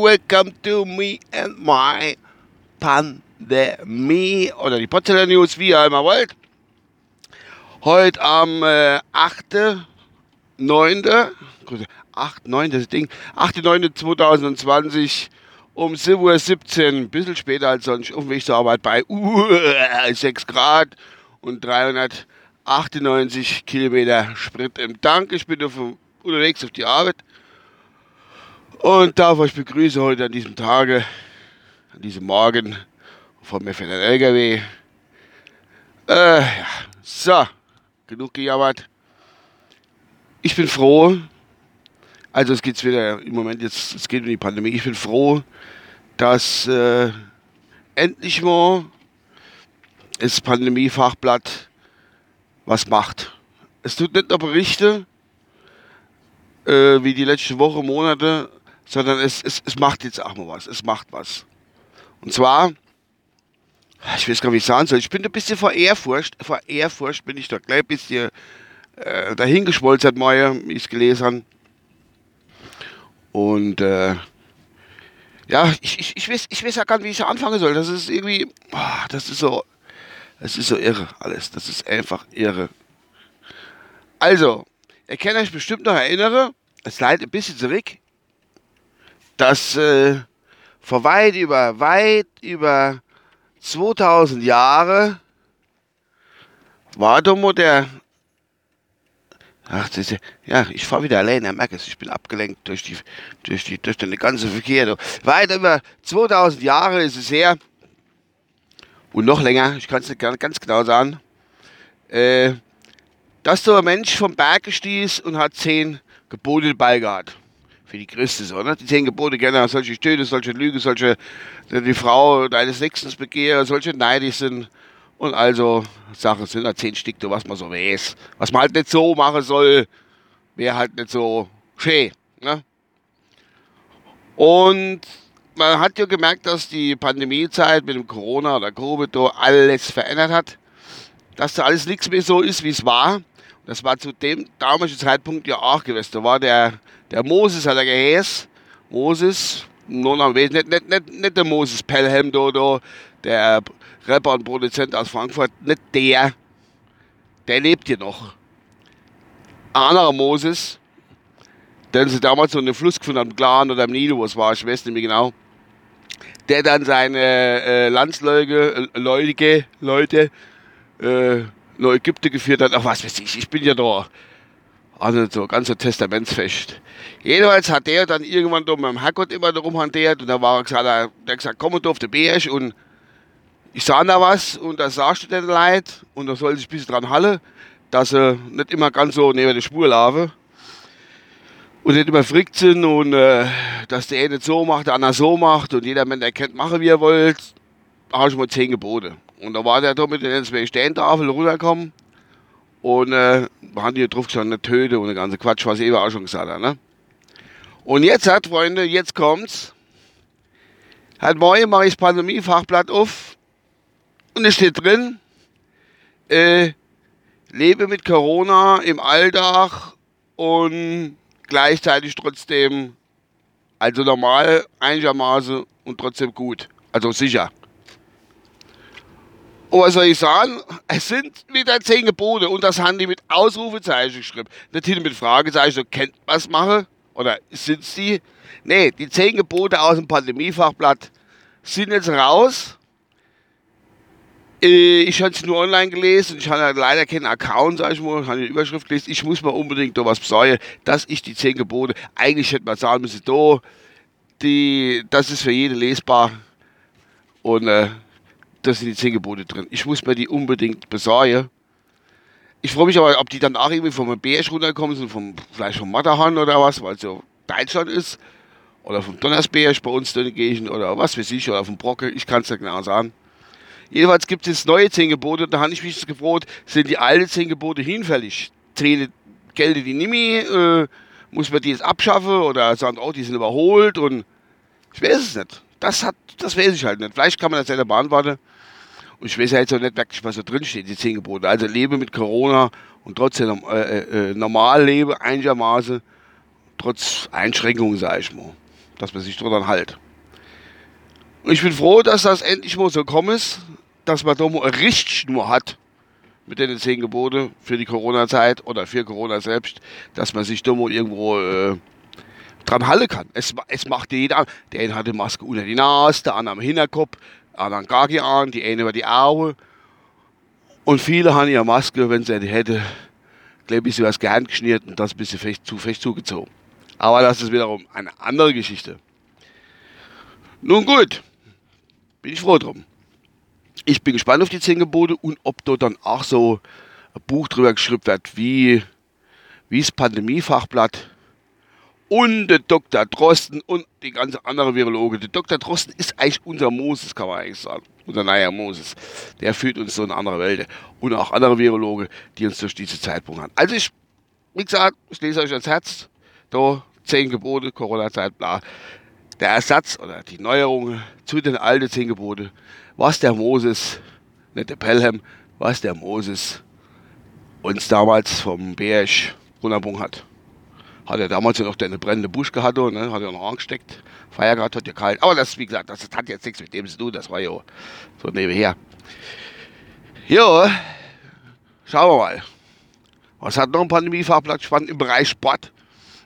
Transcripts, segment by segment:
Welcome to me and my Pandemie. Oder die Potsdamer News, wie ihr immer wollt. Heute am äh, 8.9. 8, 9, das Ding. 8.9.2020 um 7.17 Uhr, ein bisschen später als sonst, auf dem Weg zur Arbeit bei uh, 6 Grad und 398 Kilometer Sprit im Tank. Ich bin auf, unterwegs auf die Arbeit und darf euch begrüßen heute an diesem Tage, an diesem Morgen für den LKW. Äh, ja. So, genug gejammert. Ich bin froh, also es geht wieder im Moment jetzt, es geht um die Pandemie. Ich bin froh, dass äh, endlich mal das Pandemiefachblatt was macht. Es tut nicht nur Berichte äh, wie die letzten Wochen, Monate, sondern es, es, es macht jetzt auch mal was. Es macht was. Und zwar, ich weiß gar nicht, wie ich sagen soll, ich bin ein bisschen vor Ehrfurcht, vor Ehrfurcht bin ich da gleich ein bisschen äh, dahingeschmolzen, wie ich es gelesen habe. Und äh, ja, ich, ich, ich, weiß, ich weiß ja gar nicht, wie ich anfangen soll. Das ist irgendwie, oh, das ist so, das ist so irre alles. Das ist einfach irre. Also, ihr könnt euch bestimmt noch erinnern, es leidet ein bisschen zurück, dass äh, vor weit über, weit über 2000 Jahre war mal der Ach, das ist, ja, ich fahre wieder alleine, merke es, ich bin abgelenkt durch die, durch die, durch den ganzen Verkehr. Weit über 2000 Jahre ist es her, und noch länger, ich kann es nicht ganz genau sagen, äh, dass so ein Mensch vom Berg gestieß und hat zehn Gebote dabei gehabt. Für die Christen so, ne? Die zehn Gebote gerne solche Töte, solche Lüge, solche, die Frau deines Nächsten begehre, solche neidisch sind und also Sachen sind da zehn Stück, was man so weiß. Was man halt nicht so machen soll, wäre halt nicht so schön. Ne? Und man hat ja gemerkt, dass die Pandemiezeit mit dem Corona oder Covid alles verändert hat. Dass da alles nichts mehr so ist, wie es war. Das war zu dem damaligen Zeitpunkt ja auch gewesen. Da war der, der Moses, hat er geheißen. Moses, nur nicht, nicht, nicht, nicht der Moses Pelham, da, da, der Rapper und Produzent aus Frankfurt, nicht der, der lebt hier noch. Ein anderer Moses, den sie damals so in den Fluss gefunden haben, Glan oder im Nilo, was war, ich weiß nicht mehr genau, der dann seine äh, Landsleute, Leute, Leute äh, nach Ägypten geführt hat, ach was weiß ich, ich bin ja da. Also so ganz so testamentsfest. Jedenfalls hat der dann irgendwann da mit dem Herrgott immer rumhantiert und da war er gesagt, der hat gesagt, komm du auf den Berg und ich sah da was und da sagst du den Leid und da soll sich ein bisschen dran halten, dass sie nicht immer ganz so neben der Spur laufen und nicht immer frickt sind und äh, dass der eine so macht, der andere so macht und jeder Mensch erkennt, mache wie er wollt, da habe ich mal zehn Gebote. Und da war der da mit den zwei Stehentafeln runtergekommen und äh, haben die drauf gestanden, eine Töte und der ganze Quatsch, was ich eben auch schon gesagt habe. Ne? Und jetzt hat, Freunde, jetzt kommt's. Halt morgen mache ich das Pandemie-Fachblatt auf und es steht drin, äh, lebe mit Corona im Alltag und gleichzeitig trotzdem, also normal, einigermaßen und trotzdem gut. Also sicher. Und was soll ich sagen? Es sind wieder zehn Gebote und das haben die mit Ausrufezeichen geschrieben. Nicht mit Fragezeichen, so kennt was mache? Oder sind es die? Nee, die zehn Gebote aus dem Pandemiefachblatt sind jetzt raus äh, ich habe es nur online gelesen. Ich habe leider keinen Account, sag ich mal. Ich habe die Überschrift gelesen. Ich muss mal unbedingt da was besorgen, dass ich die zehn Gebote, eigentlich hätte man sagen müssen, da, die, das ist für jeden lesbar. Und äh, da sind die zehn Gebote drin. Ich muss mir die unbedingt besorgen. Ich freue mich aber, ob die dann auch irgendwie vom Berg runterkommen sind, vom, vielleicht vom Matterhorn oder was, weil es ja Deutschland ist. Oder vom Donnersberg bei uns in der Gegend oder was weiß ich, oder vom Brocke. Ich kann es ja genau sagen. Jedenfalls gibt es neue zehn Gebote. Da habe ich mich gefragt, sind die alten zehn Gebote hinfällig? Zählen Gelder die mehr? Äh, muss man die jetzt abschaffen? Oder sagen, oh, die sind überholt? Und ich weiß es nicht. Das, hat, das weiß ich halt nicht. Vielleicht kann man das selber beantworten. Und ich weiß ja jetzt auch nicht wirklich, was da drin steht, die zehn Gebote. Also lebe mit Corona und trotzdem äh, äh, normal lebe, einigermaßen. trotz Einschränkungen, sage ich mal, dass man sich dran halt. Und ich bin froh, dass das endlich mal so gekommen ist, dass man da mal eine Richtschnur hat mit den zehn Gebote für die Corona-Zeit oder für Corona selbst, dass man sich da mal irgendwo äh, dran halten kann. Es, es macht jeder. Der eine hat die Maske unter die Nase, der andere am Hinterkopf, der andere gar nicht an, die eine über die Augen. Und viele haben ihre Maske, wenn sie die hätte, glaube ich, sie was geschnürt und das ein bisschen fest, zu fest zugezogen. Aber das ist wiederum eine andere Geschichte. Nun gut, bin ich froh drum. Ich bin gespannt auf die zehn Gebote und ob dort dann auch so ein Buch drüber geschrieben wird, wie, wie das Pandemiefachblatt und der Dr. Drosten und die ganze andere Virologe. Der Dr. Drosten ist eigentlich unser Moses, kann man eigentlich sagen. Unser neuer Moses. Der führt uns so in andere Welt. Und auch andere Virologe, die uns durch diese Zeitpunkt haben. Also ich, wie gesagt, ich lese euch ans Herz. Da, zehn Gebote, Corona-Zeit, bla. Der Ersatz oder die Neuerung zu den alten zehn Gebote, was der Moses, nicht der Pelham, was der Moses uns damals vom Berg runtergebracht hat. Hat er damals ja noch eine brennende Busch gehabt, ne? hat er noch angesteckt. Feiergrad hat ja kalt. Aber das, wie gesagt, das hat jetzt nichts mit dem zu tun, das war ja so nebenher. Ja, schauen wir mal. Was hat noch ein Pandemiefachblatt spannend im Bereich Sport?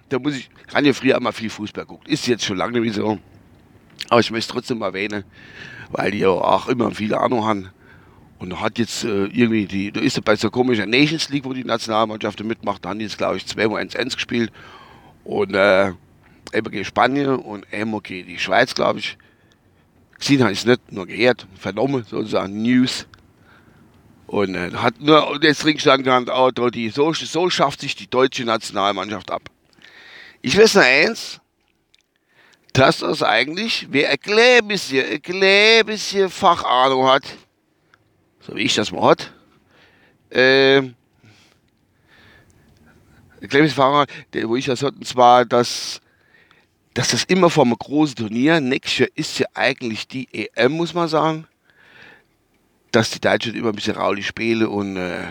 Da muss ich, kann ja früher immer viel Fußball gucken. Ist jetzt schon lange nicht so. Aber ich möchte es trotzdem erwähnen, weil die ja auch immer viele Ahnung haben. Und hat jetzt äh, irgendwie die, da ist er bei so komischer Nations League, wo die Nationalmannschaft mitmacht, da haben die jetzt, glaube ich, zweimal 1-1 gespielt. Und äh, eben gegen Spanien und einmal gegen die Schweiz, glaube ich. Gesehen habe ich es nicht, nur gehört, vernommen, sozusagen News. Und äh, hat nur jetzt drin gestanden, oh, die, so, so schafft sich die deutsche Nationalmannschaft ab. Ich weiß nur eins, dass das eigentlich, wer ein klein bisschen, ein klein bisschen Fachahnung hat, so wie ich das mal hat, äh, Fahrer, wo ich das hatte, und zwar, dass, dass das immer vor einem großen Turnier, nächstes Jahr ist ja eigentlich die EM, muss man sagen, dass die Deutschen immer ein bisschen raulich spielen und äh,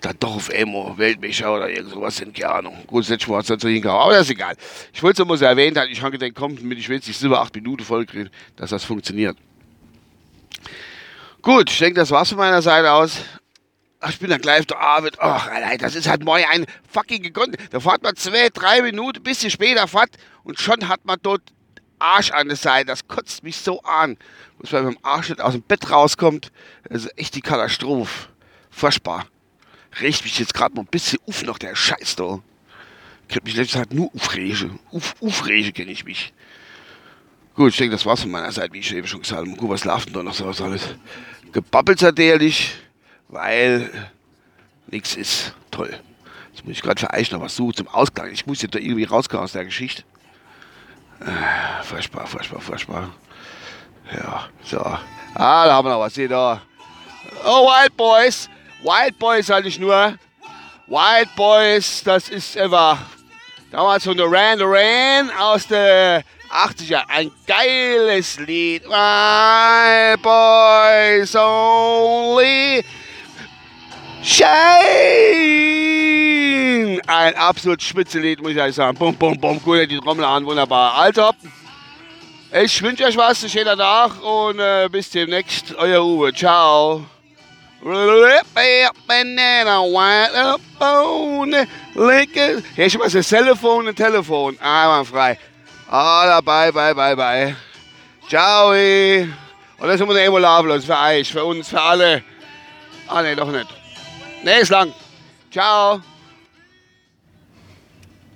dann doch auf einmal Weltmeister oder irgend sowas sind, keine Ahnung. Grundsätzlich war es dann so hingehauen, aber das ist egal. Ich wollte es nur so erwähnt ich habe gedacht, komm, mit ich will jetzt nicht über acht Minuten vollkriegen, dass das funktioniert. Gut, ich denke, das war's von meiner Seite aus. Ach, ich bin dann gleich der Arbeit. Ach, Alter, das ist halt mal ein fucking gekonnt. Da fährt man zwei, drei Minuten, bisschen später fährt und schon hat man dort Arsch an der Seite. Das kotzt mich so an. Muss man mit dem Arsch nicht aus dem Bett rauskommt. Das ist echt die Katastrophe. Furchtbar regt mich jetzt gerade mal ein bisschen auf noch der Scheiß da. Ich hab mich letztes Zeit nur aufrege. Auf, aufrege kenne ich mich. Gut, ich denke, das war's von meiner Seite, wie ich eben schon gesagt habe. Gucken, was laufen da noch so was alles. Gebabbelt natürlich, weil nichts ist. Toll. Jetzt muss ich gerade für euch noch was suchen zum Ausgang. Ich muss jetzt da irgendwie rauskommen aus der Geschichte. Äh, furchtbar, furchtbar, furchtbar. Ja, so. Ah, da haben wir noch was. Seht da. Oh, Wild Boys. Wild Boys sage ich nur. Wild Boys, das ist einfach damals von Duran Duran aus der 80er. Ein geiles Lied. Wild Boys only shine. Ein absolut Spitzenlied, muss ich ehrlich sagen. Bum, bum, bum. Cool, die Trommel an, wunderbar. Also, ich wünsche euch was, schönen Tag und äh, bis demnächst. Euer Uwe. Ciao. Hier ist was ein Telefon, ein Telefon. Einwandfrei. Ah, dabei, bye, bye, bye. Ciao. Und das ist immer eine Labelos für euch, für uns, für alle. Ah, nee, doch nicht. Nee, ist lang. Ciao.